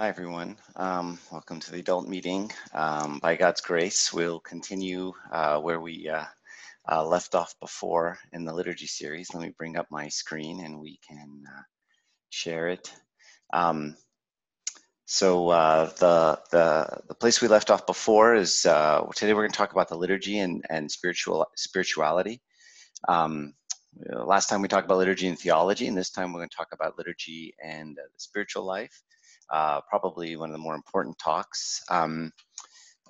Hi, everyone. Um, welcome to the adult meeting. Um, by God's grace, we'll continue uh, where we uh, uh, left off before in the liturgy series. Let me bring up my screen and we can uh, share it. Um, so uh, the, the the place we left off before is uh, today we're going to talk about the liturgy and and spiritual spirituality. Um, last time we talked about liturgy and theology, and this time we're going to talk about liturgy and the spiritual life uh, probably one of the more important talks. Um,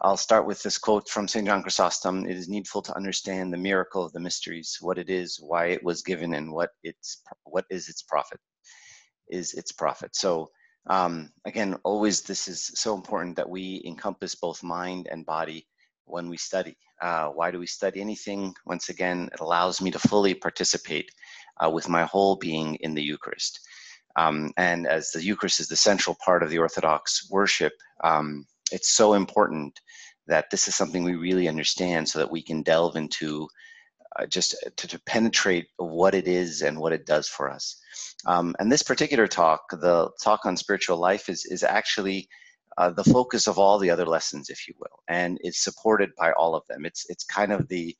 I'll start with this quote from St. John Chrysostom It is needful to understand the miracle of the mysteries, what it is, why it was given, and what, its, what is its profit. Is its profit. So, um, again, always this is so important that we encompass both mind and body when we study. Uh, why do we study anything? Once again, it allows me to fully participate uh, with my whole being in the Eucharist. Um, and as the Eucharist is the central part of the Orthodox worship, um, it's so important that this is something we really understand so that we can delve into uh, just to, to, penetrate what it is and what it does for us. Um, and this particular talk, the talk on spiritual life, is, is actually uh, the focus of all the other lessons, if you will, and it's supported by all of them. It's, it's kind of the,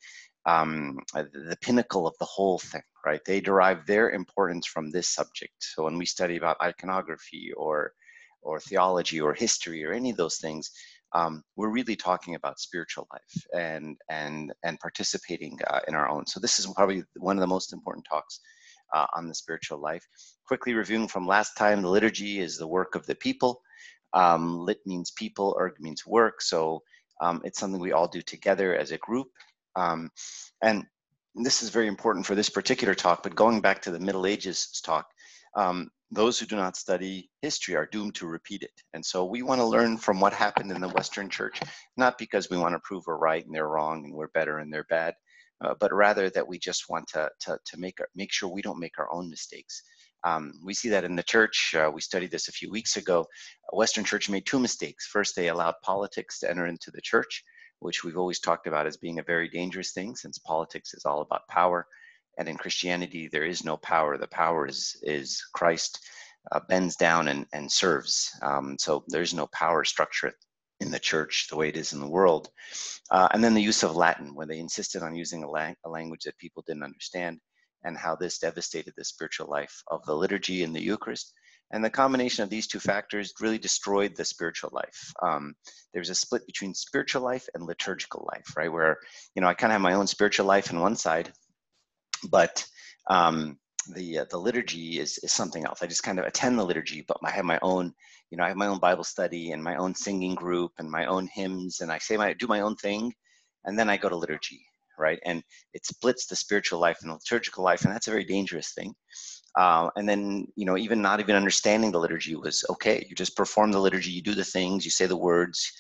um, the pinnacle of the whole thing right? They derive their importance from this subject. So when we study about iconography or or theology or history or any of those things, um, we're really talking about spiritual life and and and participating uh, in our own. So this is probably one of the most important talks uh, on the spiritual life. Quickly reviewing from last time, the liturgy is the work of the people. Um, lit means people, erg means work. So um, it's something we all do together as a group. Um, and this is very important for this particular talk, but going back to the Middle Ages talk, um, those who do not study history are doomed to repeat it. And so we want to learn from what happened in the Western church, not because we want to prove we're right and they're wrong and we're better and they're bad, uh, but rather that we just want to, to, to make, make sure we don't make our own mistakes. Um, we see that in the church. Uh, we studied this a few weeks ago. Western church made two mistakes. First, they allowed politics to enter into the church which we've always talked about as being a very dangerous thing since politics is all about power. And in Christianity, there is no power. The power is, is Christ uh, bends down and, and serves. Um, so there's no power structure in the church the way it is in the world. Uh, and then the use of Latin, when they insisted on using a, lang- a language that people didn't understand, and how this devastated the spiritual life of the liturgy and the Eucharist. And the combination of these two factors really destroyed the spiritual life. Um, there's a split between spiritual life and liturgical life, right? Where, you know, I kind of have my own spiritual life on one side, but um, the uh, the liturgy is, is something else. I just kind of attend the liturgy, but I have my own, you know, I have my own Bible study and my own singing group and my own hymns, and I say my do my own thing, and then I go to liturgy, right? And it splits the spiritual life and the liturgical life, and that's a very dangerous thing. Uh, and then, you know, even not even understanding the liturgy was okay. You just perform the liturgy, you do the things, you say the words,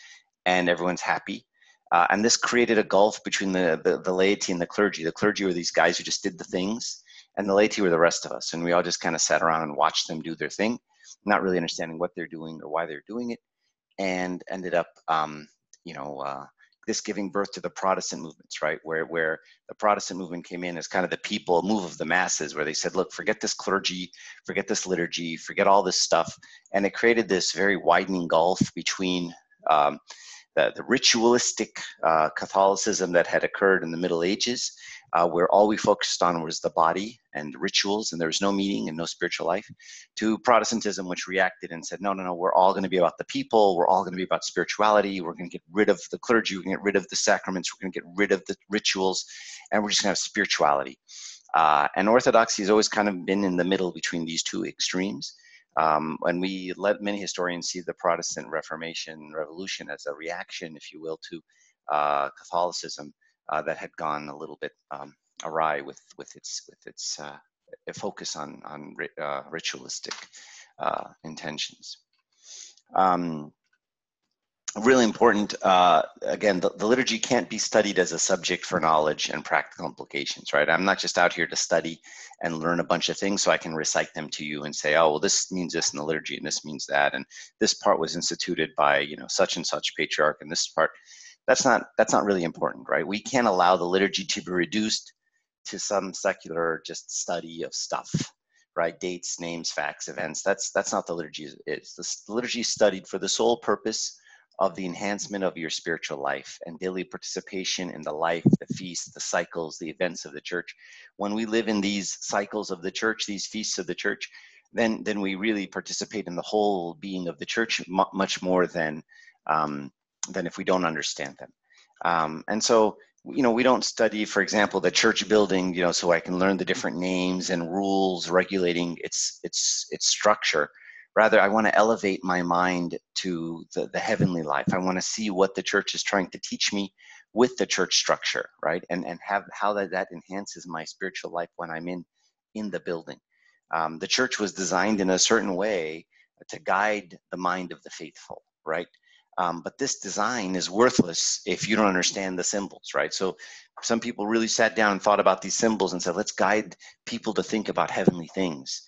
and everyone's happy. Uh, and this created a gulf between the, the, the laity and the clergy. The clergy were these guys who just did the things, and the laity were the rest of us. And we all just kind of sat around and watched them do their thing, not really understanding what they're doing or why they're doing it, and ended up, um, you know, uh, this giving birth to the Protestant movements, right? Where where the Protestant movement came in as kind of the people move of the masses, where they said, look, forget this clergy, forget this liturgy, forget all this stuff, and it created this very widening gulf between um, the, the ritualistic uh, Catholicism that had occurred in the Middle Ages, uh, where all we focused on was the body and rituals, and there was no meaning and no spiritual life, to Protestantism, which reacted and said, no, no, no, we're all going to be about the people, we're all going to be about spirituality, we're going to get rid of the clergy, we're going to get rid of the sacraments, we're going to get rid of the rituals, and we're just going to have spirituality. Uh, and Orthodoxy has always kind of been in the middle between these two extremes. Um, and we let many historians see the Protestant Reformation revolution as a reaction, if you will, to uh, Catholicism uh, that had gone a little bit um, awry with with its with its uh, focus on on uh, ritualistic uh, intentions. Um, really important, uh, again, the, the, liturgy can't be studied as a subject for knowledge and practical implications, right? I'm not just out here to study and learn a bunch of things so I can recite them to you and say, oh, well, this means this in the liturgy and this means that. And this part was instituted by, you know, such and such patriarch and this part. That's not, that's not really important, right? We can't allow the liturgy to be reduced to some secular just study of stuff right? Dates, names, facts, events. That's that's not the liturgy. It's the liturgy studied for the sole purpose of the enhancement of your spiritual life and daily participation in the life, the feasts, the cycles, the events of the church. When we live in these cycles of the church, these feasts of the church, then then we really participate in the whole being of the church much more than um, than if we don't understand them. Um, and so you know we don't study for example the church building you know so i can learn the different names and rules regulating its its its structure. Rather i want to elevate my mind to the, the heavenly life. I want to see what the church is trying to teach me with the church structure right? And and have how that, that enhances my spiritual life when i'm in in the building. Um, the church was designed in a certain way to guide the mind of the faithful right um, but this design is worthless if you don't understand the symbols, right? So some people really sat down and thought about these symbols and said, let's guide people to think about heavenly things.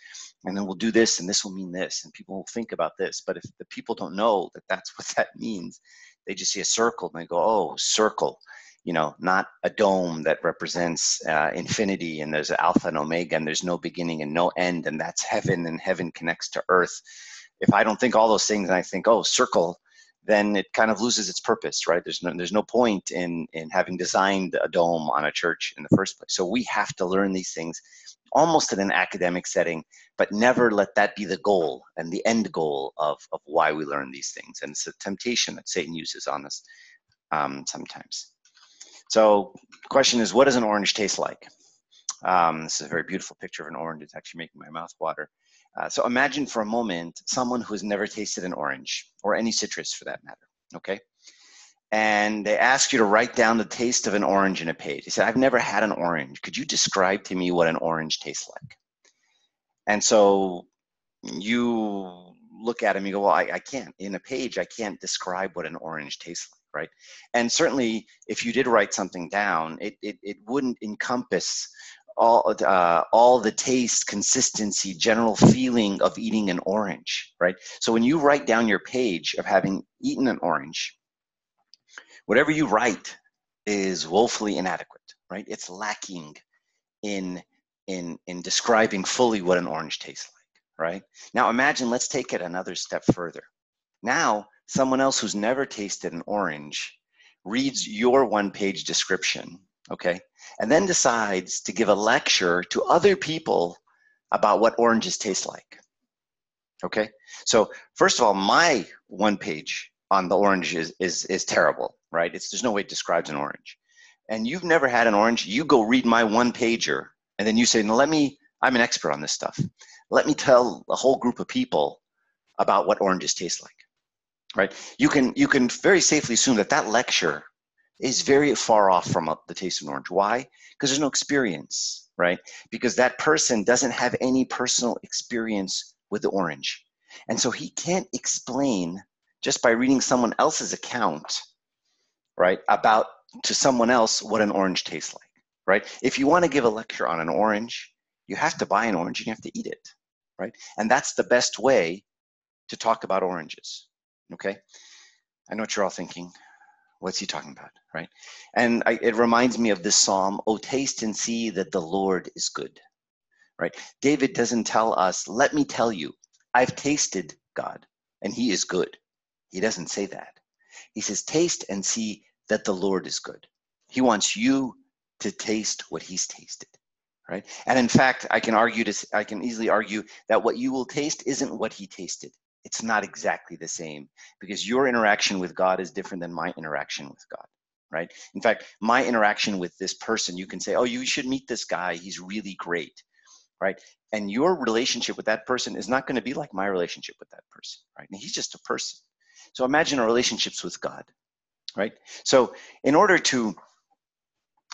And then we'll do this and this will mean this and people will think about this. But if the people don't know that that's what that means, they just see a circle and they go, oh, circle, you know, not a dome that represents uh, infinity and there's alpha and omega and there's no beginning and no end and that's heaven and heaven connects to earth. If I don't think all those things and I think, oh, circle, then it kind of loses its purpose, right? There's no, there's no point in, in having designed a dome on a church in the first place. So we have to learn these things almost in an academic setting, but never let that be the goal and the end goal of, of why we learn these things. And it's a temptation that Satan uses on us um, sometimes. So question is, what does an orange taste like? Um, this is a very beautiful picture of an orange. It's actually making my mouth water. Uh, so imagine for a moment someone who has never tasted an orange or any citrus for that matter, okay? And they ask you to write down the taste of an orange in a page. They said, I've never had an orange. Could you describe to me what an orange tastes like? And so you look at him, you go, well, I, I can't. In a page, I can't describe what an orange tastes like, right? And certainly, if you did write something down, it, it, it wouldn't encompass all uh, all the taste, consistency, general feeling of eating an orange, right? So when you write down your page of having eaten an orange, whatever you write is woefully inadequate, right? It's lacking in in in describing fully what an orange tastes like, right? Now imagine, let's take it another step further. Now, someone else who's never tasted an orange reads your one-page description okay, and then decides to give a lecture to other people about what oranges taste like. Okay, so first of all, my one page on the orange is, is, is terrible, right? It's, there's no way it describes an orange. And you've never had an orange, you go read my one pager, and then you say, no, let me, I'm an expert on this stuff. Let me tell a whole group of people about what oranges taste like, right? You can, you can very safely assume that that lecture is very far off from a, the taste of an orange. Why? Because there's no experience, right? Because that person doesn't have any personal experience with the orange. And so he can't explain just by reading someone else's account, right, about to someone else what an orange tastes like, right? If you want to give a lecture on an orange, you have to buy an orange and you have to eat it, right? And that's the best way to talk about oranges, okay? I know what you're all thinking. What's he talking about, right? And I, it reminds me of this psalm, Oh, taste and see that the Lord is good, right? David doesn't tell us, Let me tell you, I've tasted God and he is good. He doesn't say that. He says, Taste and see that the Lord is good. He wants you to taste what he's tasted right and in fact i can argue to i can easily argue that what you will taste isn't what he tasted it's not exactly the same because your interaction with God is different than my interaction with God, right? In fact, my interaction with this person, you can say, oh, you should meet this guy. He's really great, right? And your relationship with that person is not going to be like my relationship with that person, right? And he's just a person. So imagine our relationships with God, right? So in order to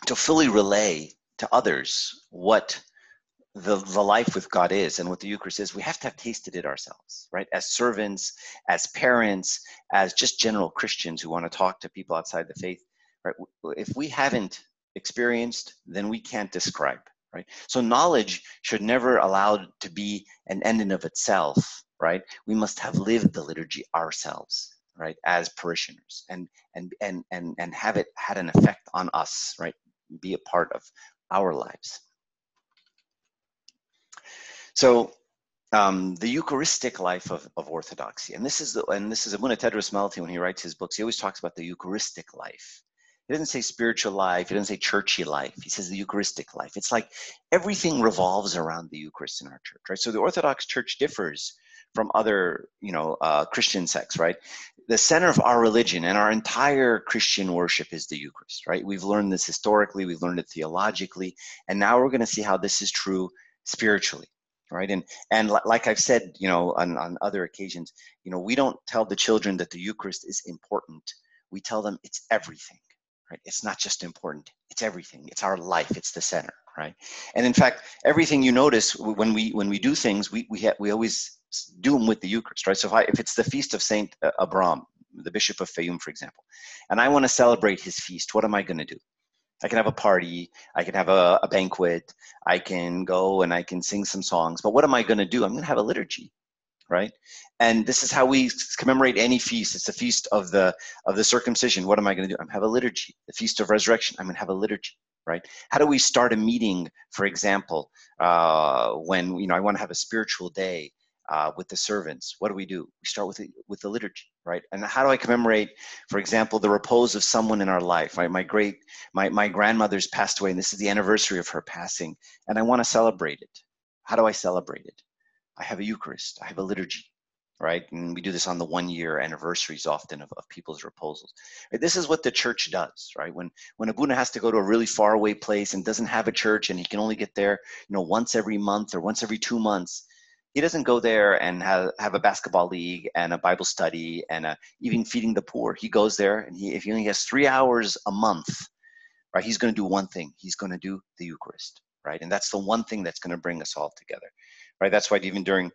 to fully relay to others what the, the life with God is and what the Eucharist is, we have to have tasted it ourselves, right? As servants, as parents, as just general Christians who want to talk to people outside the faith, right? If we haven't experienced, then we can't describe, right? So knowledge should never allowed to be an end in of itself, right? We must have lived the liturgy ourselves, right, as parishioners, and and and and and have it had an effect on us, right? Be a part of our lives. So um, the Eucharistic life of, of Orthodoxy, and this is the, and this is Abuna Tadros Malaty when he writes his books. He always talks about the Eucharistic life. He doesn't say spiritual life. He doesn't say churchy life. He says the Eucharistic life. It's like everything revolves around the Eucharist in our church, right? So the Orthodox Church differs from other, you know, uh, Christian sects, right? The center of our religion and our entire Christian worship is the Eucharist, right? We've learned this historically, we've learned it theologically, and now we're going to see how this is true spiritually right? And and like i've said you know on, on other occasions you know we don't tell the children that the eucharist is important. We tell them it's everything right? It's not just important. It's everything. It's our life. It's the center right? And in fact everything you notice when we when we do things we we, ha- we always do them with the eucharist right? So if, I, if it's the feast of saint uh, abram the bishop of Fayum, for example and i want to celebrate his feast what am i going to do I can have a party, I can have a, a, banquet, I can go and I can sing some songs. But what am I going to do? I'm going to have a liturgy, right? And this is how we commemorate any feast. It's the feast of the of the circumcision. What am I going to do? I'm going to have a liturgy. The feast of resurrection. I'm going to have a liturgy, right? How do we start a meeting, for example, uh, when you know I want to have a spiritual day? uh, with the servants. What do we do? We start with the, with the liturgy, right? And how do I commemorate, for example, the repose of someone in our life? Right? My great, my my grandmother's passed away, and this is the anniversary of her passing, and I want to celebrate it. How do I celebrate it? I have a Eucharist. I have a liturgy, right? And we do this on the one year anniversaries often of, of people's reposals. This is what the church does, right? When when a Abuna has to go to a really far away place and doesn't have a church and he can only get there, you know, once every month or once every two months, he doesn't go there and have, have a basketball league and a Bible study and a, even feeding the poor. He goes there and he, if he only has three hours a month, right, he's going to do one thing. He's going to do the Eucharist, right? And that's the one thing that's going to bring us all together, right? That's why even during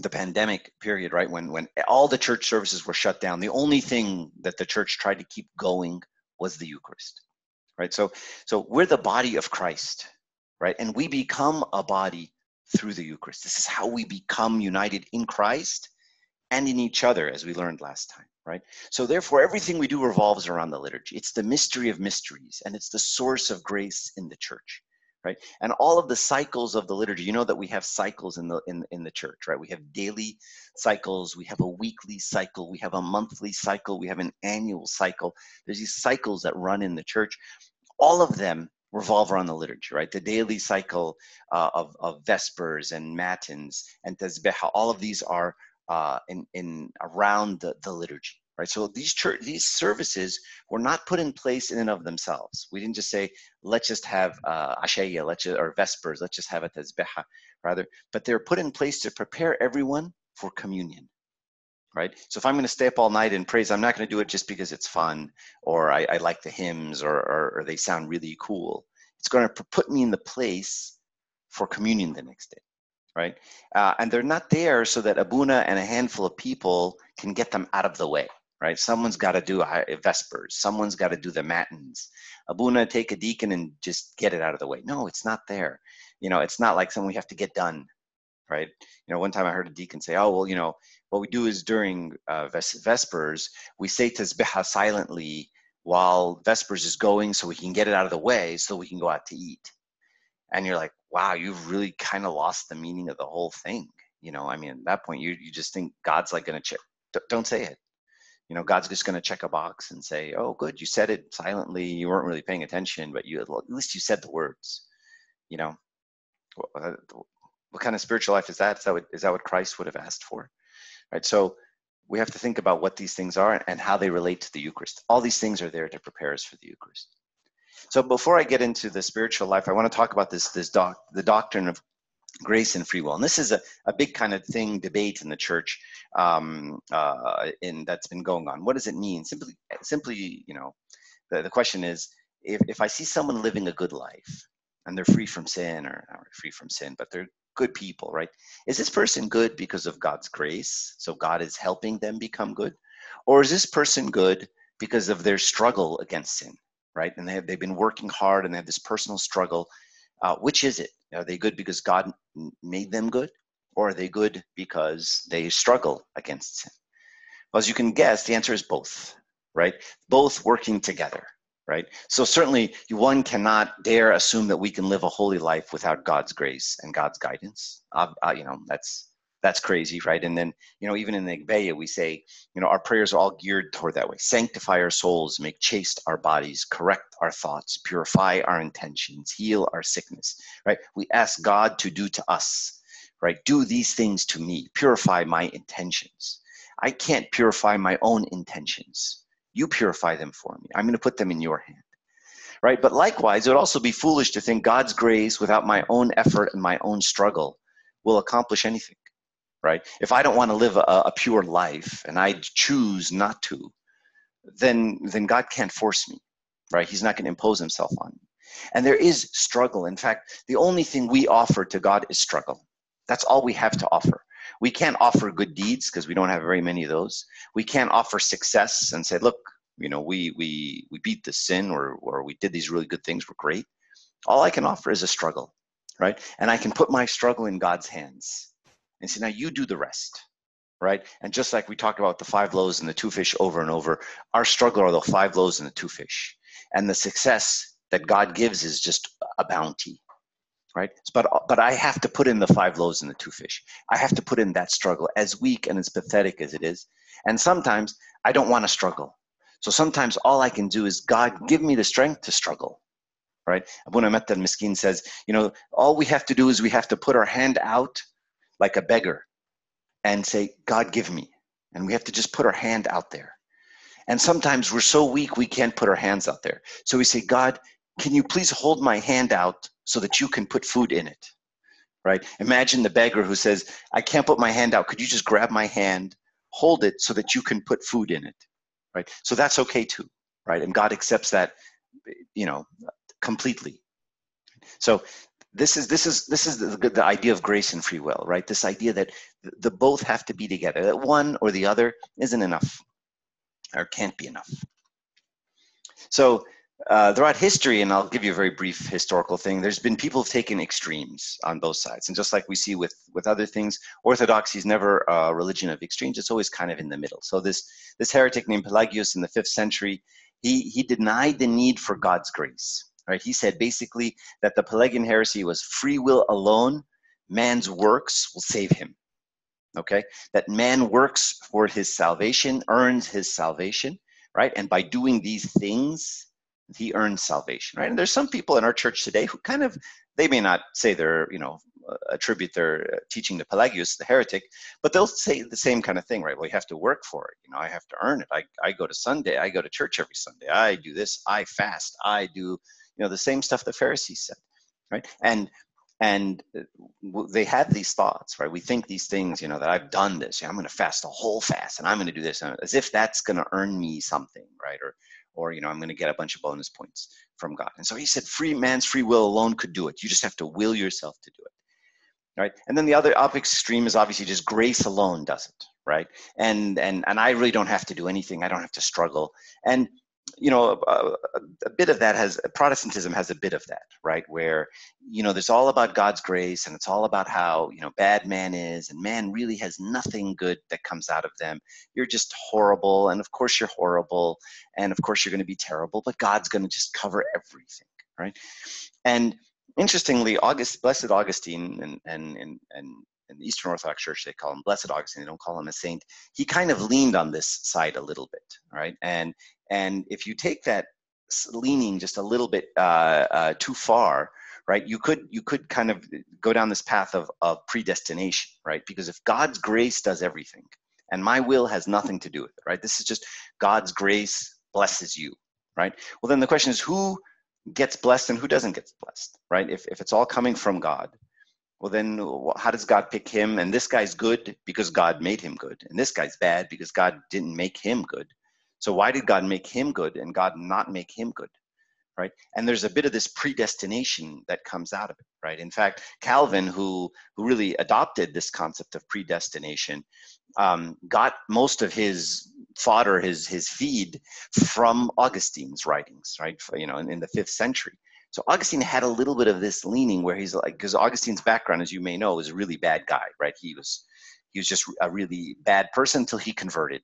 the pandemic period, right, when when all the church services were shut down, the only thing that the church tried to keep going was the Eucharist, right? So so we're the body of Christ, right? And we become a body through the Eucharist. This is how we become united in Christ and in each other, as we learned last time, right? So, therefore, everything we do revolves around the liturgy. It's the mystery of mysteries, and it's the source of grace in the church, right? And all of the cycles of the liturgy. You know that we have cycles in the in in the church, right? We have daily cycles, we have a weekly cycle, we have a monthly cycle, we have an annual cycle. There's these cycles that run in the church. All of them revolve around the liturgy, right? The daily cycle uh, of, of Vespers and Matins and Tasbeha, all of these are uh, in, in around the, the liturgy, right? So these church, these services were not put in place in and of themselves. We didn't just say, let's just have uh, Ashaya, let's just, or Vespers, let's just have a Tasbeha, rather, but they're put in place to prepare everyone for communion, right? So if I'm going to stay up all night and praise, I'm not going to do it just because it's fun or I, I like the hymns or, or, or, they sound really cool. It's going to put me in the place for communion the next day, right? Uh, and they're not there so that Abuna and a handful of people can get them out of the way, right? Someone's got to do a Vespers. Someone's got to do the Matins. Abuna, take a deacon and just get it out of the way. No, it's not there. You know, it's not like something we have to get done right? You know, one time I heard a deacon say, "Oh, well, you know, what we do is during uh, Vespers, we say Tasbeha silently while Vespers is going, so we can get it out of the way, so we can go out to eat." And you're like, "Wow, you've really kind of lost the meaning of the whole thing." You know, I mean, at that point, you you just think God's like going to check. Don't say it. You know, God's just going to check a box and say, "Oh, good, you said it silently. You weren't really paying attention, but you at least you said the words." You know, uh, what kind of spiritual life is that? Is that what, is that what Christ would have asked for? Right. So we have to think about what these things are and how they relate to the Eucharist. All these things are there to prepare us for the Eucharist. So before I get into the spiritual life, I want to talk about this this doc, the doctrine of grace and free will. And this is a, a big kind of thing, debate in the church um, uh, in, that's been going on. What does it mean? Simply, simply, you know, the, the question is, if, if I see someone living a good life and they're free from sin or, or free from sin, but they're good people, right? Is this person good because of God's grace? So God is helping them become good? Or is this person good because of their struggle against sin, right? And they have, they've been working hard and they have this personal struggle. Uh, which is it? Are they good because God made them good? Or are they good because they struggle against sin? Well, as you can guess, the answer is both, right? Both working together, right? So certainly one cannot dare assume that we can live a holy life without God's grace and God's guidance. Uh, uh, you know, that's that's crazy, right? And then, you know, even in the Agpeya, we say, you know, our prayers are all geared toward that way. Sanctify our souls, make chaste our bodies, correct our thoughts, purify our intentions, heal our sickness, right? We ask God to do to us, right? Do these things to me, purify my intentions. I can't purify my own intentions. You purify them for me. I'm going to put them in your hand. Right? But likewise, it would also be foolish to think God's grace without my own effort and my own struggle will accomplish anything. Right? If I don't want to live a, a pure life and I choose not to, then then God can't force me. Right? He's not going to impose himself on me. And there is struggle. In fact, the only thing we offer to God is struggle. That's all we have to offer. We can't offer good deeds because we don't have very many of those. We can't offer success and say, look, you know, we we we beat the sin or or we did these really good things, we're great. All I can offer is a struggle, right? And I can put my struggle in God's hands and say, now you do the rest, right? And just like we talked about the five loaves and the two fish over and over, our struggle are the five loaves and the two fish. And the success that God gives is just a bounty, right? But but I have to put in the five loaves and the two fish. I have to put in that struggle, as weak and as pathetic as it is. And sometimes I don't want to struggle. So sometimes all I can do is God give me the strength to struggle, right? Abuna Matta Miskin says, you know, all we have to do is we have to put our hand out like a beggar and say, God give me. And we have to just put our hand out there. And sometimes we're so weak we can't put our hands out there. So we say, God, can you please hold my hand out so that you can put food in it? Right? Imagine the beggar who says, I can't put my hand out. Could you just grab my hand, hold it so that you can put food in it? Right? So that's okay too, right? And God accepts that, you know, completely. So this is this is this is the, the idea of grace and free will, right? This idea that the both have to be together. That one or the other isn't enough, or can't be enough. So uh, throughout history, and I'll give you a very brief historical thing, there's been people who've taken extremes on both sides. And just like we see with, with other things, orthodoxy is never a religion of extremes. It's always kind of in the middle. So this, this heretic named Pelagius in the fifth century, he, he denied the need for God's grace. Right? He said basically that the Pelagian heresy was free will alone, man's works will save him. Okay? That man works for his salvation, earns his salvation, right? And by doing these things, he earns salvation, right? And there's some people in our church today who kind of they may not say they're you know uh, attribute their uh, teaching to Pelagius, the heretic, but they'll say the same kind of thing, right? Well, you have to work for it. You know, I have to earn it. I, I go to Sunday. I go to church every Sunday. I do this. I fast. I do, you know, the same stuff the Pharisees said, right? And and uh, they have these thoughts, right? We think these things, you know, that I've done this. Know, I'm going to fast a whole fast, and I'm going to do this, as if that's going to earn me something, right? Or or you know i'm going to get a bunch of bonus points from god. And so he said free man's free will alone could do it. You just have to will yourself to do it. Right? And then the other up extreme is obviously just grace alone does it right? And and and i really don't have to do anything. I don't have to struggle. And you know, a, a, bit of that has Protestantism has a bit of that, right? Where you know, there's all about God's grace, and it's all about how you know bad man is, and man really has nothing good that comes out of them. You're just horrible, and of course you're horrible, and of course you're going to be terrible, but God's going to just cover everything, right? And interestingly, August, Blessed Augustine, and and and and in the Eastern Orthodox Church, they call him Blessed Augustine. They don't call him a saint. He kind of leaned on this side a little bit, right? And and if you take that leaning just a little bit uh, uh, too far, right, you could you could kind of go down this path of of predestination, right? Because if God's grace does everything, and my will has nothing to do with it, right? This is just God's grace blesses you, right? Well, then the question is who gets blessed and who doesn't get blessed, right? If if it's all coming from God, well then how does god pick him? And this guy's good because god made him good and this guy's bad because god didn't make him good. So why did god make him good and god not make him good right? And there's a bit of this predestination that comes out of it right? In fact calvin who who really adopted this concept of predestination um, got most of his fodder his his feed from augustine's writings right? You know in, in the fifth century so Augustine had a little bit of this leaning where he's like, because Augustine's background, as you may know, is a really bad guy, right? He was, he was just a really bad person until he converted,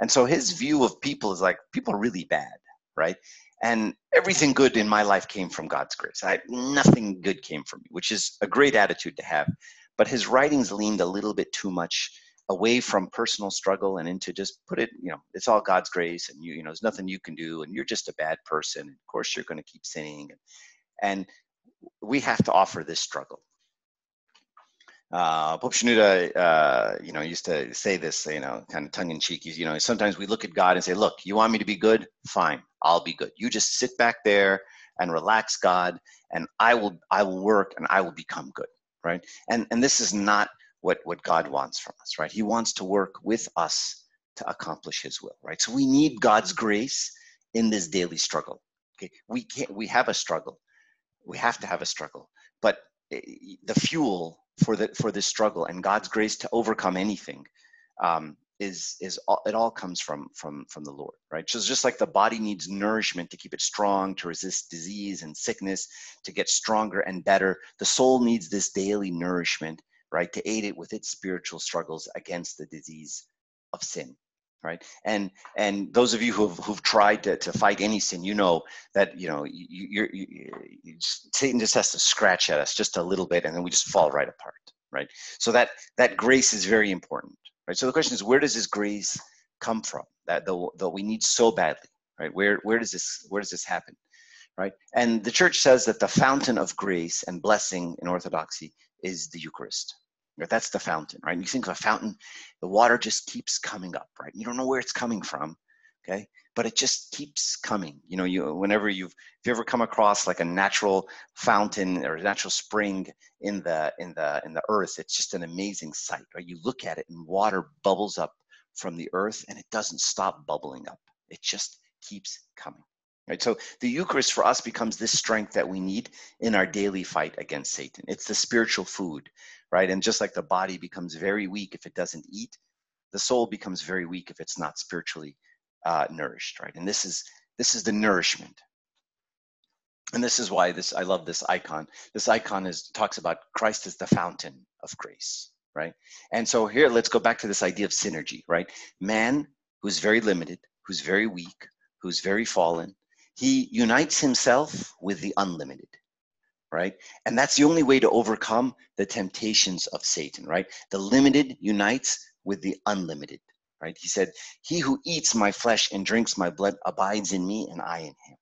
and so his view of people is like people are really bad, right? and everything good in my life came from God's grace. I, nothing good came from me, which is a great attitude to have. But his writings leaned a little bit too much away from personal struggle and into just put it, you know, it's all God's grace and you, you know, there's nothing you can do and you're just a bad person. Of course, you're going to keep sinning. And, we have to offer this struggle. Uh, Pope Shenouda, uh, you know, used to say this, you know, kind of tongue in cheek. You know, sometimes we look at God and say, "Look, you want me to be good? Fine, I'll be good. You just sit back there and relax, God, and I will, I will work and I will become good." Right? And and this is not what what God wants from us, right? He wants to work with us to accomplish His will, right? So we need God's grace in this daily struggle. Okay, we can't. We have a struggle. We have to have a struggle, but eh, the fuel for the for this struggle and God's grace to overcome anything um, is is all, it all comes from from from the Lord, right? So it's just like the body needs nourishment to keep it strong, to resist disease and sickness, to get stronger and better. The soul needs this daily nourishment, right, to aid it with its spiritual struggles against the disease of sin right? And and those of you who've, who've tried to, to fight any sin you know that you know you, you, you, just, satan just has to scratch at us just a little bit and then we just fall right apart right? So that that grace is very important right? So the question is where does this grace come from that though that we need so badly right? Where where does this where does this happen right and the church says that the fountain of grace and blessing in orthodoxy is the eucharist Right? that's the fountain, right? You think of a fountain, the water just keeps coming up, right? You don't know where it's coming from, okay? But it just keeps coming. You know, you whenever you've if you ever come across like a natural fountain or a natural spring in the in the in the earth, it's just an amazing sight, right? You look at it and water bubbles up from the earth and it doesn't stop bubbling up. It just keeps coming. Right? So the Eucharist for us becomes this strength that we need in our daily fight against Satan. It's the spiritual food, right? And just like the body becomes very weak if it doesn't eat, the soul becomes very weak if it's not spiritually uh, nourished, right? And this is this is the nourishment. And this is why this I love this icon. This icon is talks about Christ as the fountain of grace, right? And so here let's go back to this idea of synergy, right? Man who's very limited, who's very weak, who's very fallen, he unites himself with the unlimited right? And that's the only way to overcome the temptations of satan right? The limited unites with the unlimited right? He said he who eats my flesh and drinks my blood abides in me and i in him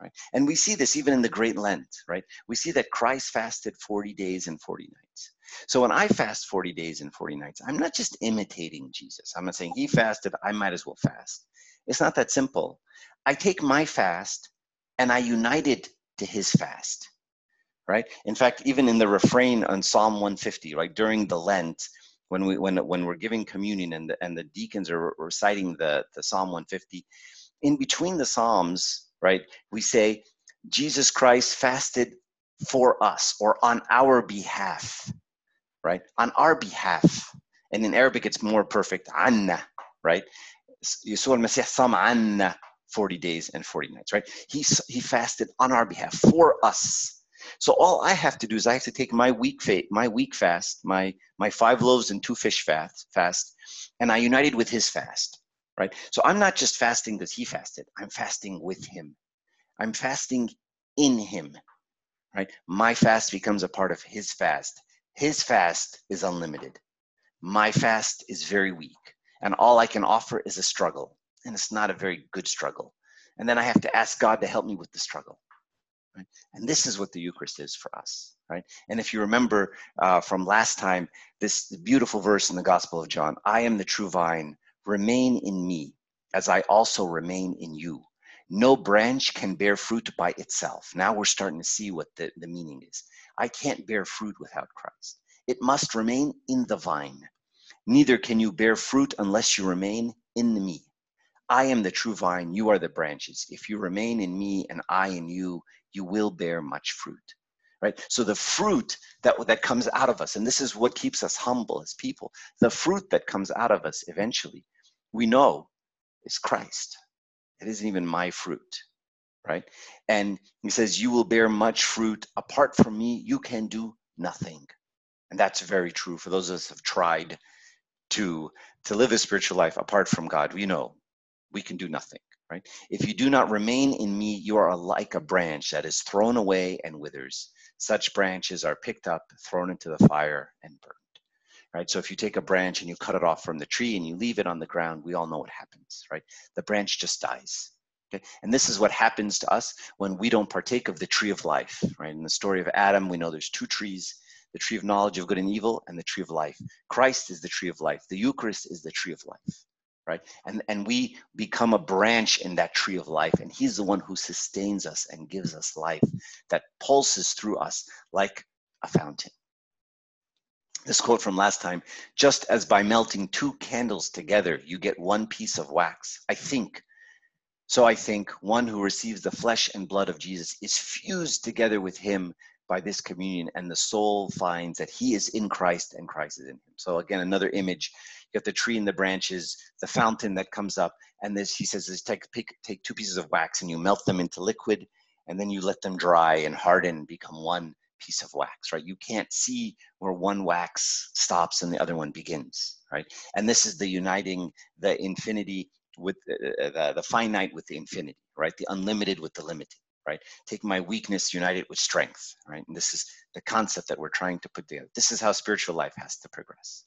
right? And we see this even in the great lent right? We see that christ fasted 40 days and 40 nights. So when i fast 40 days and 40 nights i'm not just imitating jesus. I'm not saying he fasted i might as well fast. It's not that simple I take my fast and I unite it to his fast, right? In fact, even in the refrain on Psalm 150, right, during the Lent, when we when when we're giving communion and the, and the deacons are reciting the the Psalm 150, in between the psalms, right, we say Jesus Christ fasted for us or on our behalf, right? On our behalf. And in Arabic, it's more perfect, anna, right? يسوع المسيح صام عنا 40 days and 40 nights, right? He, he fasted on our behalf for us. So all I have to do is I have to take my week fa- my week fast, my my five loaves and two fish fast, fast, and I united with his fast, right? So I'm not just fasting because he fasted. I'm fasting with him. I'm fasting in him, right? My fast becomes a part of his fast. His fast is unlimited. My fast is very weak, and all I can offer is a struggle and it's not a very good struggle. And then I have to ask God to help me with the struggle. Right? And this is what the Eucharist is for us, right? And if you remember uh, from last time, this beautiful verse in the Gospel of John I am the true vine, remain in me, as I also remain in you. No branch can bear fruit by itself. Now we're starting to see what the, the meaning is. I can't bear fruit without Christ. It must remain in the vine. Neither can you bear fruit unless you remain in me. I am the true vine, you are the branches. If you remain in me and I in you, you will bear much fruit. Right? So the fruit that, that comes out of us, and this is what keeps us humble as people, the fruit that comes out of us eventually, we know is Christ. It isn't even my fruit. Right? And he says, You will bear much fruit. Apart from me, you can do nothing. And that's very true for those of us who have tried to to live a spiritual life apart from God. We know we can do nothing, right? If you do not remain in me, you are like a branch that is thrown away and withers. Such branches are picked up, thrown into the fire, and burned. Right? So if you take a branch and you cut it off from the tree and you leave it on the ground, we all know what happens, right? The branch just dies. Okay? And this is what happens to us when we don't partake of the tree of life, right? In the story of Adam, we know there's two trees the tree of knowledge of good and evil and the tree of life. Christ is the tree of life. The Eucharist is the tree of life right? And and we become a branch in that tree of life and he's the one who sustains us and gives us life that pulses through us like a fountain. This quote from last time just as by melting two candles together you get one piece of wax. I think so i think one who receives the flesh and blood of jesus is fused together with him by this communion and the soul finds that he is in christ and christ is in him. So again another image you have the tree and the branches, the fountain that comes up, and this he says is take pick, take two pieces of wax and you melt them into liquid, and then you let them dry and harden, become one piece of wax, right? You can't see where one wax stops and the other one begins, right? And this is the uniting the infinity with uh, the, the finite with the infinity, right? The unlimited with the limited, right? Take my weakness, unite it with strength, right? And this is the concept that we're trying to put together. This is how spiritual life has to progress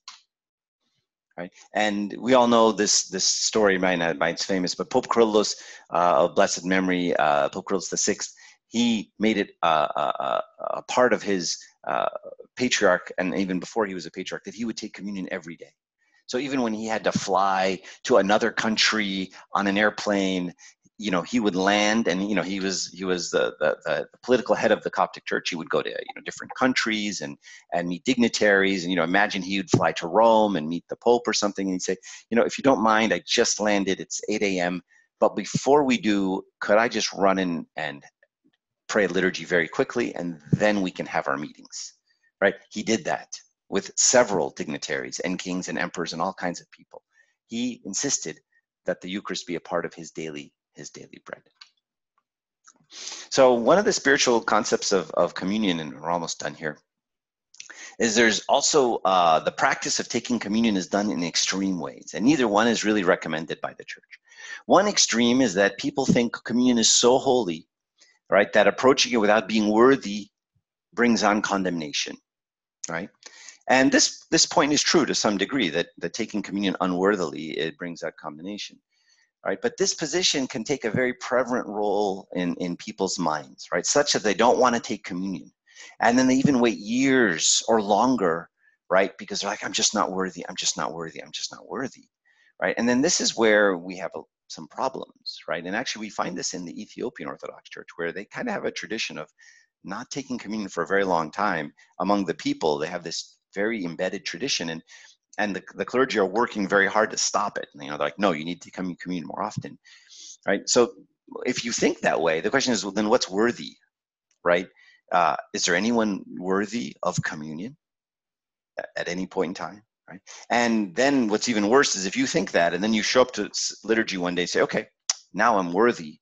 right? And we all know this this story, might not, it's famous, but Pope Kyrillos uh, of blessed memory, uh, Pope Kyrillos the Sixth, he made it uh, a, uh, uh, a, part of his uh, patriarch, and even before he was a patriarch, that he would take communion every day. So even when he had to fly to another country on an airplane, you know he would land and you know he was he was the, the, the political head of the coptic church. He would go to you know different countries and and meet dignitaries and you know imagine he would fly to rome and meet the pope or something. And he'd say you know if you don't mind i just landed. It's 8 a.m but before we do could i just run in and pray a liturgy very quickly and then we can have our meetings? Right? He did that with several dignitaries and kings and emperors and all kinds of people. He insisted that the eucharist be a part of his daily his daily bread. So one of the spiritual concepts of, of communion, and we're almost done here, is there's also uh, the practice of taking communion is done in extreme ways, and neither one is really recommended by the church. One extreme is that people think communion is so holy, right, that approaching it without being worthy brings on condemnation, right? And this this point is true to some degree that that taking communion unworthily it brings that condemnation right? But this position can take a very prevalent role in, in people's minds, right? Such that they don't want to take communion. And then they even wait years or longer, right? Because they're like, I'm just not worthy, I'm just not worthy, I'm just not worthy, right? And then this is where we have a, some problems, right? And actually, we find this in the Ethiopian Orthodox Church, where they kind of have a tradition of not taking communion for a very long time among the people. They have this very embedded tradition. And and the, the clergy are working very hard to stop it. You know, they're like, no, you need to come and commune more often, right? So if you think that way, the question is, well, then what's worthy, right? Uh, is there anyone worthy of communion at any point in time, right? And then what's even worse is if you think that, and then you show up to liturgy one day, and say, okay, now I'm worthy.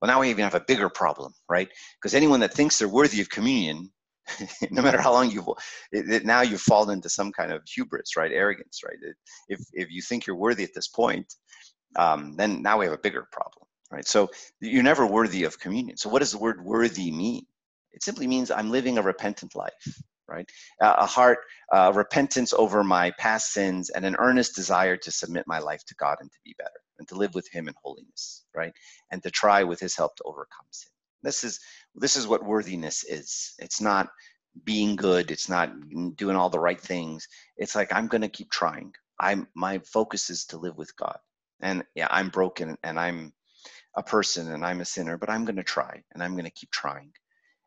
Well, now we even have a bigger problem, right? Because anyone that thinks they're worthy of communion no matter how long you've it, it, now you've fallen into some kind of hubris right? Arrogance right? It, if if you think you're worthy at this point um, then now we have a bigger problem right? So you're never worthy of communion. So what does the word worthy mean? It simply means i'm living a repentant life right? A heart uh, repentance over my past sins and an earnest desire to submit my life to god and to be better and to live with him in holiness right? And to try with his help to overcome sin. This is this is what worthiness is. It's not being good. It's not doing all the right things. It's like I'm going to keep trying. I'm my focus is to live with God. And yeah, I'm broken and I'm a person and I'm a sinner, but I'm going to try and I'm going to keep trying.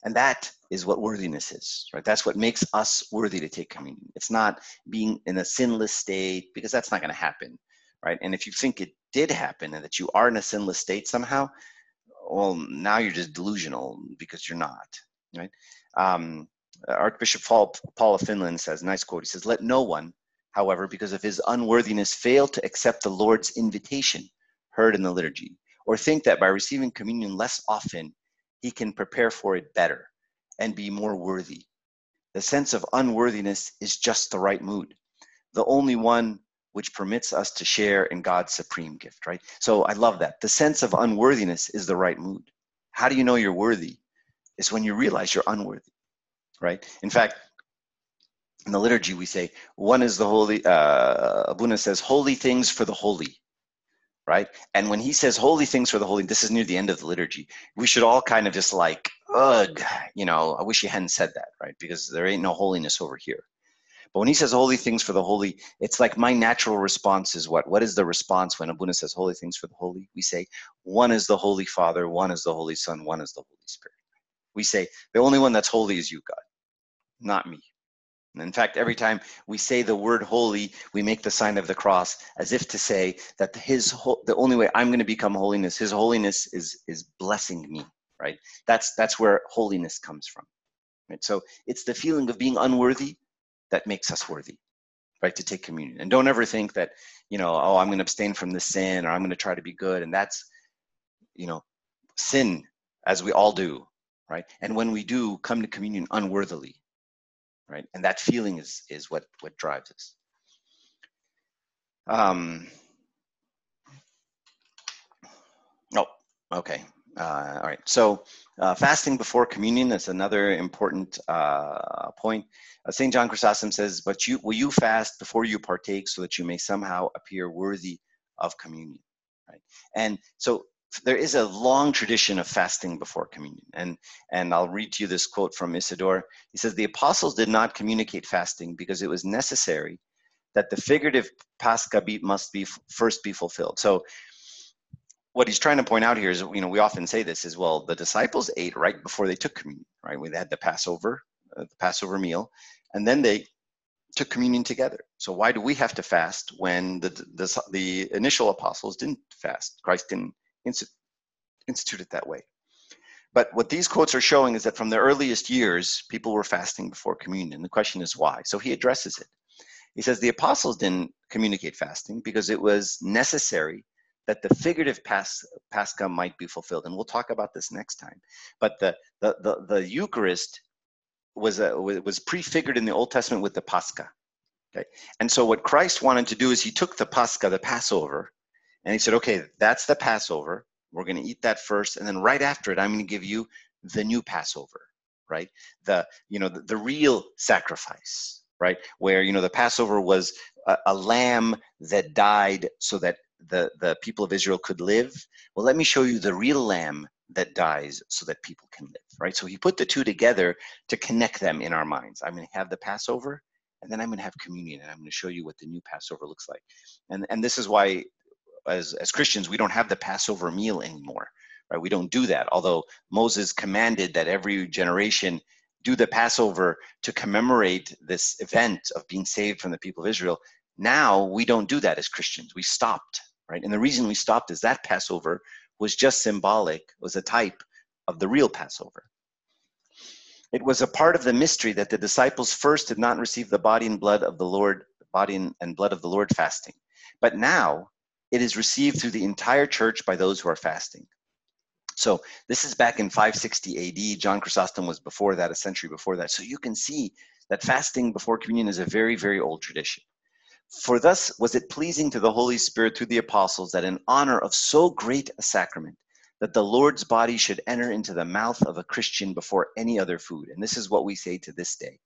And that is what worthiness is, right? That's what makes us worthy to take communion. It's not being in a sinless state because that's not going to happen, right? And if you think it did happen and that you are in a sinless state somehow, well, now you're just delusional because you're not, right? Um, Archbishop Paul, Paul of Finland says, nice quote, he says, let no one, however, because of his unworthiness, fail to accept the Lord's invitation heard in the liturgy, or think that by receiving communion less often, he can prepare for it better and be more worthy. The sense of unworthiness is just the right mood, the only one which permits us to share in God's supreme gift, right? So I love that. The sense of unworthiness is the right mood. How do you know you're worthy? It's when you realize you're unworthy, right? In fact, in the liturgy, we say, one is the holy, uh, Abuna says, holy things for the holy, right? And when he says holy things for the holy, this is near the end of the liturgy. We should all kind of just like, ugh, you know, I wish he hadn't said that, right? Because there ain't no holiness over here. But when he says holy things for the holy, it's like my natural response is what? What is the response when Abuna says holy things for the holy? We say, one is the Holy Father, one is the Holy Son, one is the Holy Spirit. We say, the only one that's holy is you, God, not me. In fact, every time we say the word holy, we make the sign of the cross as if to say that his the only way I'm going to become holiness, his holiness is is blessing me, right? That's that's where holiness comes from. Right? So it's the feeling of being unworthy that makes us worthy, right? To take communion. And don't ever think that, you know, oh, I'm going to abstain from this sin or I'm going to try to be good. And that's, you know, sin as we all do, right? And when we do come to communion unworthily, right? And that feeling is is what what drives us. Um, oh, okay. Uh, all right. So uh, fasting before communion is another important uh, point. Uh, St. John Chrysostom says, but you will you fast before you partake so that you may somehow appear worthy of communion. Right. And so there is a long tradition of fasting before communion. And, and I'll read to you this quote from Isidore. He says, The apostles did not communicate fasting because it was necessary that the figurative Pascha must be first be fulfilled. So what he's trying to point out here is, you know, we often say this as well. The disciples ate right before they took communion, right? We had the Passover, uh, the Passover meal, and then they took communion together. So why do we have to fast when the the, the initial apostles didn't fast? Christ didn't institute it that way. But what these quotes are showing is that from the earliest years, people were fasting before communion. The question is why. So he addresses it. He says the apostles didn't communicate fasting because it was necessary that the figurative pas- Pascha might be fulfilled. And we'll talk about this next time. But the, the, the, the Eucharist was, a, was prefigured in the Old Testament with the Pascha. Okay. And so what Christ wanted to do is he took the Pascha, the Passover, and he said, okay, that's the Passover. We're going to eat that first. And then right after it, I'm going to give you the new Passover, right? The, you know, the, the real sacrifice, right? Where, you know, the Passover was a, a lamb that died so that the, the people of Israel could live. Well, let me show you the real lamb that dies so that people can live, right? So he put the two together to connect them in our minds. I'm going to have the Passover and then I'm going to have communion and I'm going to show you what the new Passover looks like. And, and this is why as, as Christians, we don't have the Passover meal anymore, right? We don't do that. Although Moses commanded that every generation do the Passover to commemorate this event of being saved from the people of Israel. Now we don't do that as Christians. We stopped, right? And the reason we stopped is that Passover was just symbolic, was a type of the real Passover. It was a part of the mystery that the disciples first did not receive the body and blood of the Lord, body and blood of the Lord fasting. But now it is received through the entire church by those who are fasting. So this is back in 560 AD. John Chrysostom was before that, a century before that. So you can see that fasting before communion is a very, very old tradition. For thus was it pleasing to the Holy Spirit through the apostles that in honor of so great a sacrament, that the Lord's body should enter into the mouth of a Christian before any other food. And this is what we say to this day,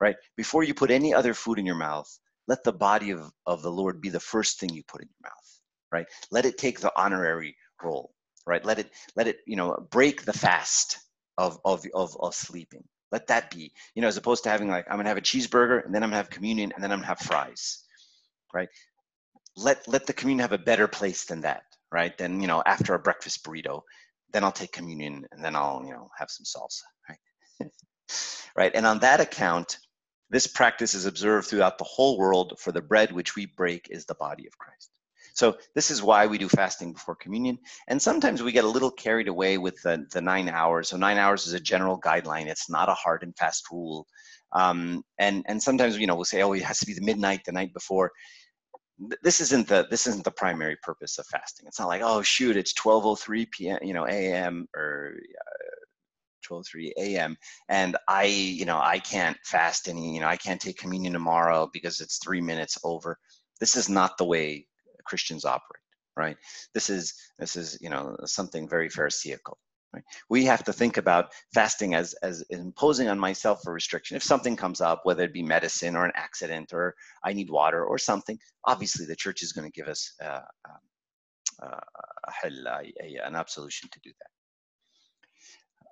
right? Before you put any other food in your mouth, let the body of, of the Lord be the first thing you put in your mouth right? Let it take the honorary role, right? Let it let it you know break the fast of of of, of sleeping. Let that be you know as opposed to having like I'm gonna have a cheeseburger and then I'm gonna have communion and then I'm gonna have fries, right? Let let the communion have a better place than that, right? Then you know after a breakfast burrito, then I'll take communion and then I'll you know have some salsa, right? right, and on that account. This practice is observed throughout the whole world, for the bread which we break is the body of Christ. So this is why we do fasting before communion. And sometimes we get a little carried away with the, the nine hours. So nine hours is a general guideline. It's not a hard and fast rule. Um, and and sometimes you know we'll say, oh, it has to be the midnight the night before. This isn't the this isn't the primary purpose of fasting. It's not like oh shoot, it's 12:03 p.m. you know a.m. or uh, 12:03 a.m. and I you know I can't fast any you know I can't take communion tomorrow because it's three minutes over This is not the way Christians operate, right? This is this is you know something very pharisaical. Right? We have to think about fasting as as imposing on myself a restriction. If something comes up, whether it be medicine or an accident or I need water or something, obviously the church is going to give us uh, um, uh, an absolution to do that.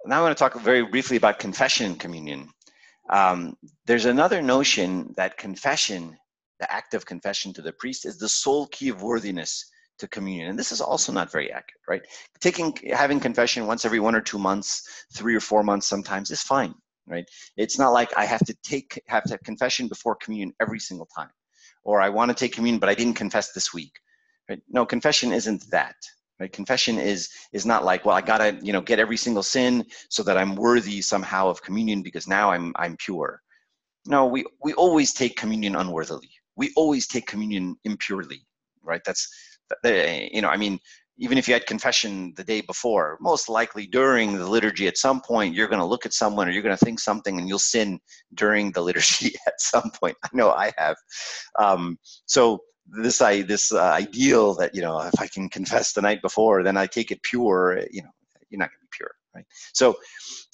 Now I want to talk very briefly about confession and communion. Um, there's another notion that confession, the act of confession to the priest, is the sole key of worthiness to communion. And this is also not very accurate, right? Taking having confession once every one or two months, three or four months sometimes is fine, right? It's not like I have to take have to have confession before communion every single time, or I want to take communion but I didn't confess this week. Right? No, confession isn't that. Right? Confession is is not like, well, I gotta you know get every single sin so that I'm worthy somehow of communion because now I'm I'm pure. No, we we always take communion unworthily. We always take communion impurely. Right? That's you know, I mean, even if you had confession the day before, most likely during the liturgy at some point you're going to look at someone or you're going to think something and you'll sin during the liturgy at some point. I know I have. Um, so this I this uh, ideal that you know if I can confess the night before, then I take it pure. You know, you're not going to be pure, right? So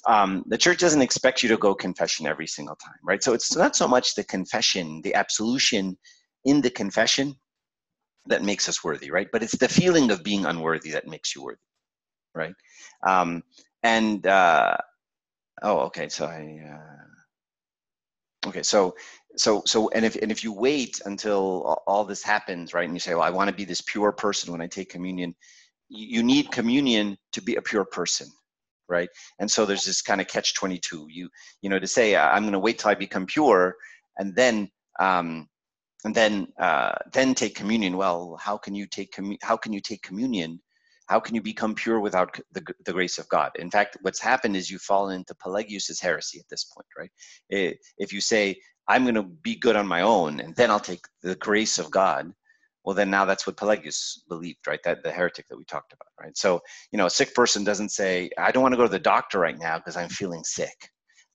um, the church doesn't expect you to go confession every single time, right? So it's not so much the confession, the absolution in the confession that makes us worthy, right? But it's the feeling of being unworthy that makes you worthy, right? Um, and uh, oh, okay. So I uh, okay. So so so and if and if you wait until all this happens, right, and you say, well, I want to be this pure person when I take communion, you need communion to be a pure person right and so there's this kind of catch 22 you you know to say i'm going to wait till i become pure and then um, and then uh, then take communion. Well, how can you take commu- how can you take communion? How can you become pure without the, the grace of God? In fact, what's happened is you fall into Pelagius's heresy at this point, right? If you say I'm going to be good on my own and then I'll take the grace of God, well, then now that's what Pelagius believed, right? That the heretic that we talked about, right? So you know, a sick person doesn't say I don't want to go to the doctor right now because I'm feeling sick.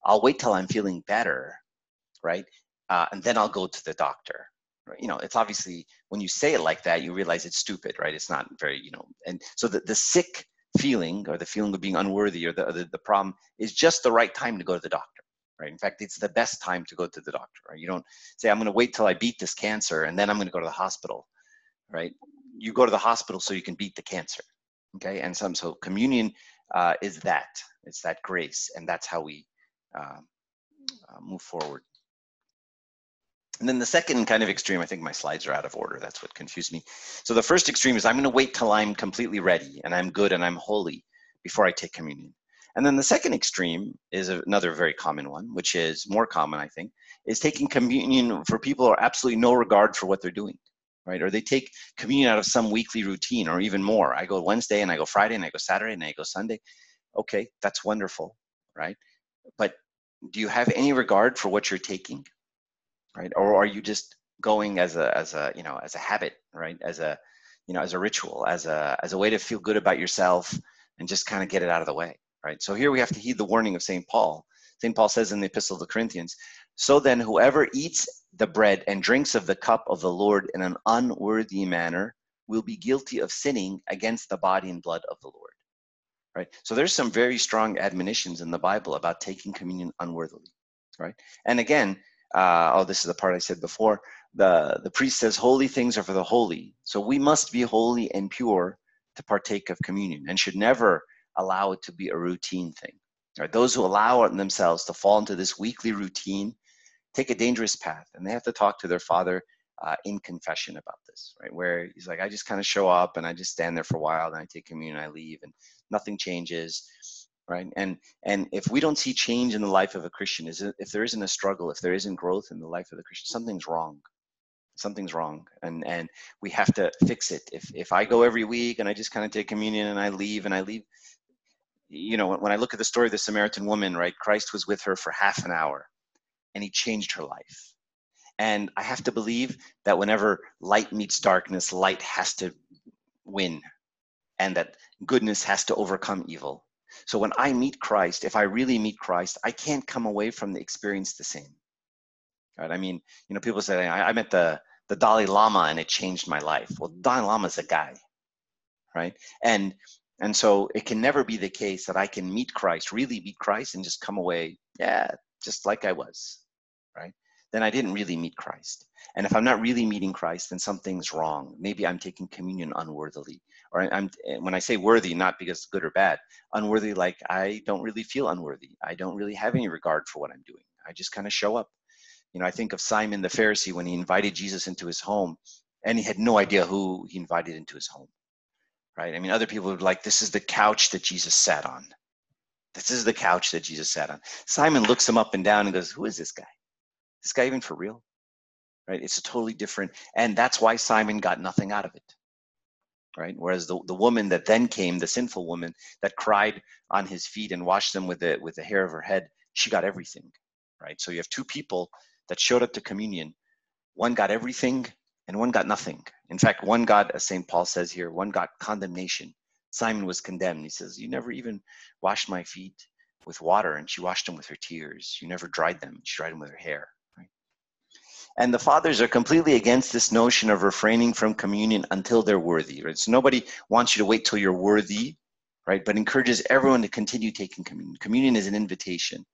I'll wait till I'm feeling better, right? Uh, and then I'll go to the doctor you know it's obviously when you say it like that you realize it's stupid right? It's not very you know and so the, the sick feeling or the feeling of being unworthy or the, the, the problem is just the right time to go to the doctor right? In fact it's the best time to go to the doctor right? You don't say i'm going to wait till i beat this cancer and then i'm going to go to the hospital right? You go to the hospital so you can beat the cancer okay? And some so communion uh, is that it's that grace and that's how we uh, uh, move forward and then the second kind of extreme, I think my slides are out of order. That's what confused me. So the first extreme is I'm going to wait till I'm completely ready and I'm good and I'm holy before I take communion. And then the second extreme is another very common one, which is more common, I think, is taking communion for people who are absolutely no regard for what they're doing, right? Or they take communion out of some weekly routine or even more. I go Wednesday and I go Friday and I go Saturday and I go Sunday. Okay, that's wonderful, right? But do you have any regard for what you're taking? Right? Or are you just going as a as a you know as a habit, right? As a you know as a ritual, as a as a way to feel good about yourself and just kind of get it out of the way, right? So here we have to heed the warning of St. Paul. St. Paul says in the Epistle to the Corinthians, "So then, whoever eats the bread and drinks of the cup of the Lord in an unworthy manner will be guilty of sinning against the body and blood of the Lord." Right? So there's some very strong admonitions in the Bible about taking communion unworthily, right? And again, uh, oh, this is the part I said before. The, the priest says, Holy things are for the holy. So we must be holy and pure to partake of communion and should never allow it to be a routine thing. Right? Those who allow themselves to fall into this weekly routine take a dangerous path and they have to talk to their father uh, in confession about this, right? Where he's like, I just kind of show up and I just stand there for a while, and I take communion, I leave, and nothing changes right? And and if we don't see change in the life of a christian is if there isn't a struggle if there isn't growth in the life of the christian something's wrong. Something's wrong. And and we have to fix it. If if i go every week and i just kind of take communion and i leave and i leave you know when i look at the story of the samaritan woman right christ was with her for half an hour and he changed her life. And i have to believe that whenever light meets darkness light has to win and that goodness has to overcome evil so when I meet Christ, if I really meet Christ, I can't come away from the experience the same. Right? I mean, you know, people say I, I met the the Dalai Lama and it changed my life. Well, mm-hmm. Dalai Lama is a guy, right? And and so it can never be the case that I can meet Christ, really meet Christ, and just come away, yeah, just like I was, right? Then I didn't really meet Christ. And if I'm not really meeting Christ, then something's wrong. Maybe I'm taking communion unworthily. Or I'm eh, when I say worthy, not because good or bad, unworthy like I don't really feel unworthy. I don't really have any regard for what I'm doing. I just kind of show up. You know, I think of Simon the Pharisee when he invited Jesus into his home and he had no idea who he invited into his home right? I mean, other people would like, this is the couch that Jesus sat on. This is the couch that Jesus sat on. Simon looks him up and down and goes, who is this guy? This guy even for real? Right? It's a totally different, and that's why Simon got nothing out of it. Right? Whereas the, the woman that then came, the sinful woman that cried on his feet and washed them with the with the hair of her head, she got everything. Right? So you have two people that showed up to communion. One got everything and one got nothing. In fact, one got, as St. Paul says here, one got condemnation. Simon was condemned. He says, You never even washed my feet with water, and she washed them with her tears. You never dried them. She dried them with her hair. And the fathers are completely against this notion of refraining from communion until they're worthy. Right? So nobody wants you to wait till you're worthy, right? But encourages everyone to continue taking communion. Communion is an invitation.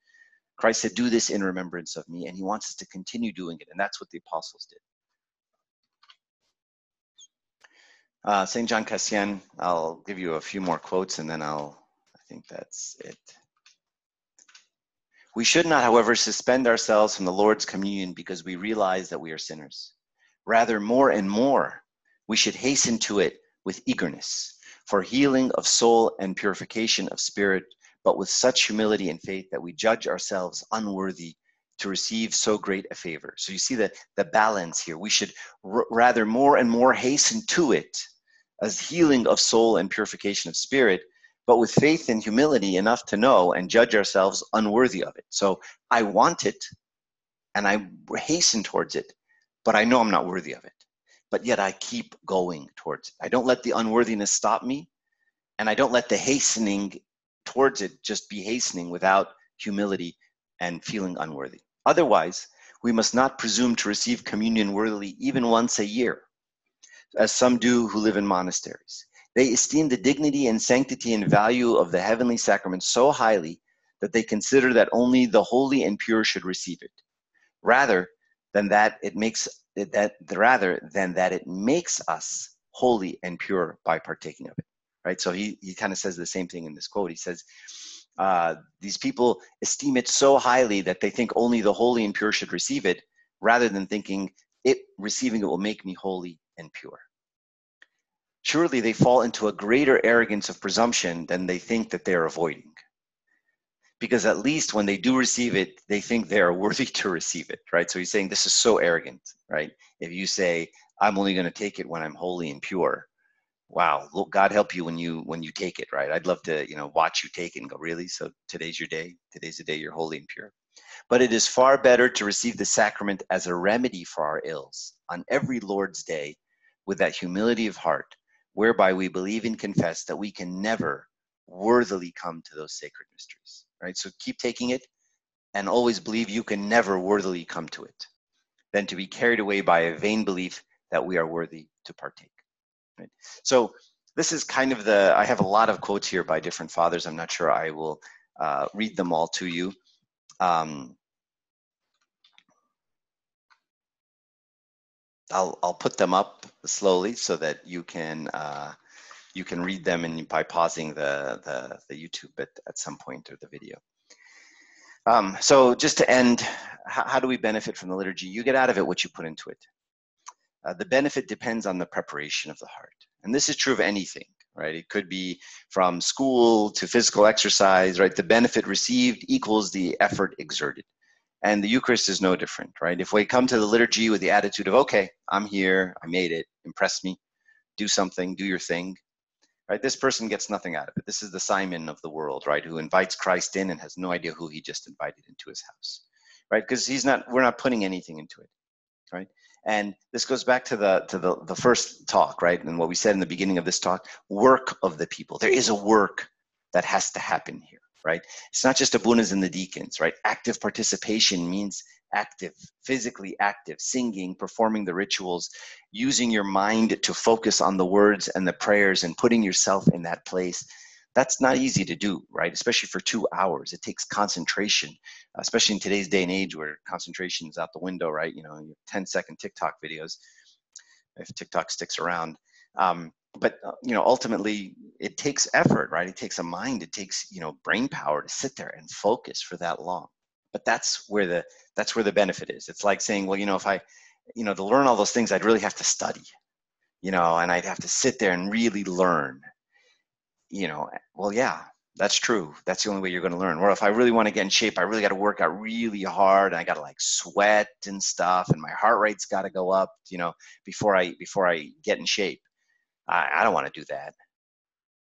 Christ said, Do this in remembrance of me, and he wants us to continue doing it. And that's what the apostles did. Uh, St. John Cassian, I'll give you a few more quotes and then I'll, I think that's it. We should not, however, suspend ourselves from the Lord's communion because we realize that we are sinners. Rather, more and more, we should hasten to it with eagerness for healing of soul and purification of spirit, but with such humility and faith that we judge ourselves unworthy to receive so great a favor. So you see the, the balance here. We should r- rather more and more hasten to it as healing of soul and purification of spirit, but with faith and humility enough to know and judge ourselves unworthy of it. So I want it and I hasten towards it, but I know I'm not worthy of it. But yet I keep going towards it. I don't let the unworthiness stop me, and I don't let the hastening towards it just be hastening without humility and feeling unworthy. Otherwise, we must not presume to receive communion worthily even once a year as some do who live in monasteries. They esteem the dignity and sanctity and value of the heavenly sacrament so highly that they consider that only the holy and pure should receive it, rather than that it makes that rather than that it makes us holy and pure by partaking of it. Right. So he he kind of says the same thing in this quote. He says. Uh, these people esteem it so highly that they think only the holy and pure should receive it, rather than thinking it receiving it will make me holy and pure. Surely they fall into a greater arrogance of presumption than they think that they're avoiding. Because at least when they do receive it, they think they are worthy to receive it, right? So he's saying this is so arrogant, right? If you say, I'm only going to take it when I'm holy and pure, wow, look, God help you when you when you take it, right? I'd love to, you know, watch you take it and go, really? So today's your day. Today's the day you're holy and pure. But it is far better to receive the sacrament as a remedy for our ills on every Lord's day with that humility of heart, whereby we believe and confess that we can never worthily come to those sacred mysteries. Right? So keep taking it and always believe you can never worthily come to it, than to be carried away by a vain belief that we are worthy to partake. Right? So this is kind of the, I have a lot of quotes here by different fathers. I'm not sure I will uh, read them all to you. Um, I'll I'll put them up slowly so that you can uh, you can read them and by pausing the the, the YouTube at, at some point or the video. Um, so just to end, how, how, do we benefit from the liturgy? You get out of it what you put into it. Uh, the benefit depends on the preparation of the heart, and this is true of anything, right? It could be from school to physical exercise, right? The benefit received equals the effort exerted. And the Eucharist is no different, right? If we come to the liturgy with the attitude of, okay, I'm here, I made it, impress me, do something, do your thing, right? This person gets nothing out of it. This is the Simon of the world, right? Who invites Christ in and has no idea who he just invited into his house, right? Because he's not, we're not putting anything into it, right? And this goes back to the to the, the first talk, right? And what we said in the beginning of this talk, work of the people. There is a work that has to happen here right? It's not just the abunas and the deacons, right? Active participation means active, physically active, singing, performing the rituals, using your mind to focus on the words and the prayers and putting yourself in that place. That's not easy to do, right? Especially for two hours. It takes concentration, especially in today's day and age where concentration is out the window, right? You know, 10 second TikTok videos, if TikTok sticks around. Um, but uh, you know ultimately it takes effort right? It takes a mind it takes you know brain power to sit there and focus for that long. But that's where the that's where the benefit is. It's like saying well you know if i you know to learn all those things i'd really have to study you know and i'd have to sit there and really learn. You know well yeah that's true. That's the only way you're going to learn. Or if i really want to get in shape i really got to work out really hard and i got to like sweat and stuff and my heart rate's got to go up you know before i before i get in shape I, I don't want to do that.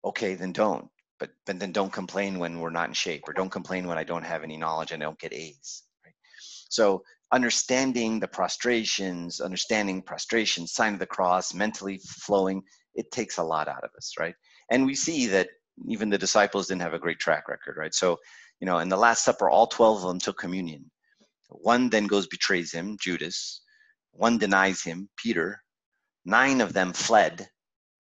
Okay, then don't. But, but then don't complain when we're not in shape or don't complain when I don't have any knowledge and I don't get A's. Right? So understanding the prostrations, understanding prostration, sign of the cross, mentally flowing, it takes a lot out of us, right? And we see that even the disciples didn't have a great track record, right? So, you know, in the Last Supper, all 12 of them took communion. One then goes, betrays him, Judas. One denies him, Peter. Nine of them fled,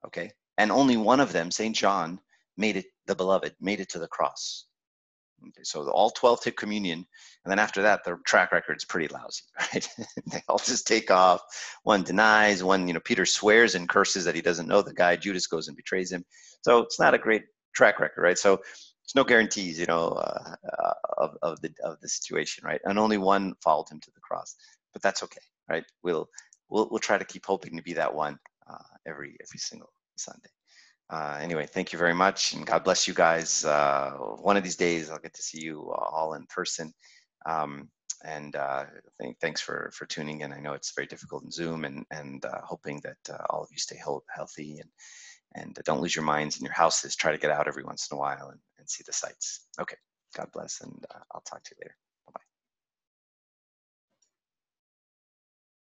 okay? And only one of them saint john made it the beloved made it to the cross. Okay so the, all 12 take communion and then after that their track record's pretty lousy right? They all just take off. One denies one you know peter swears and curses that he doesn't know the guy. Judas goes and betrays him. So it's not a great track record right? So there's no guarantees you know uh, uh, of, of the of the situation right? And only one followed him to the cross but that's okay right? We'll we'll, we'll try to keep hoping to be that one every every single Sunday. Uh, anyway, thank you very much, and God bless you guys. Uh, one of these days, I'll get to see you all in person. Um, and uh, th- thanks for for tuning in. I know it's very difficult in Zoom, and and uh, hoping that uh, all of you stay healthy and and don't lose your minds in your houses. Try to get out every once in a while and, and see the sights. Okay, God bless, and uh, I'll talk to you later.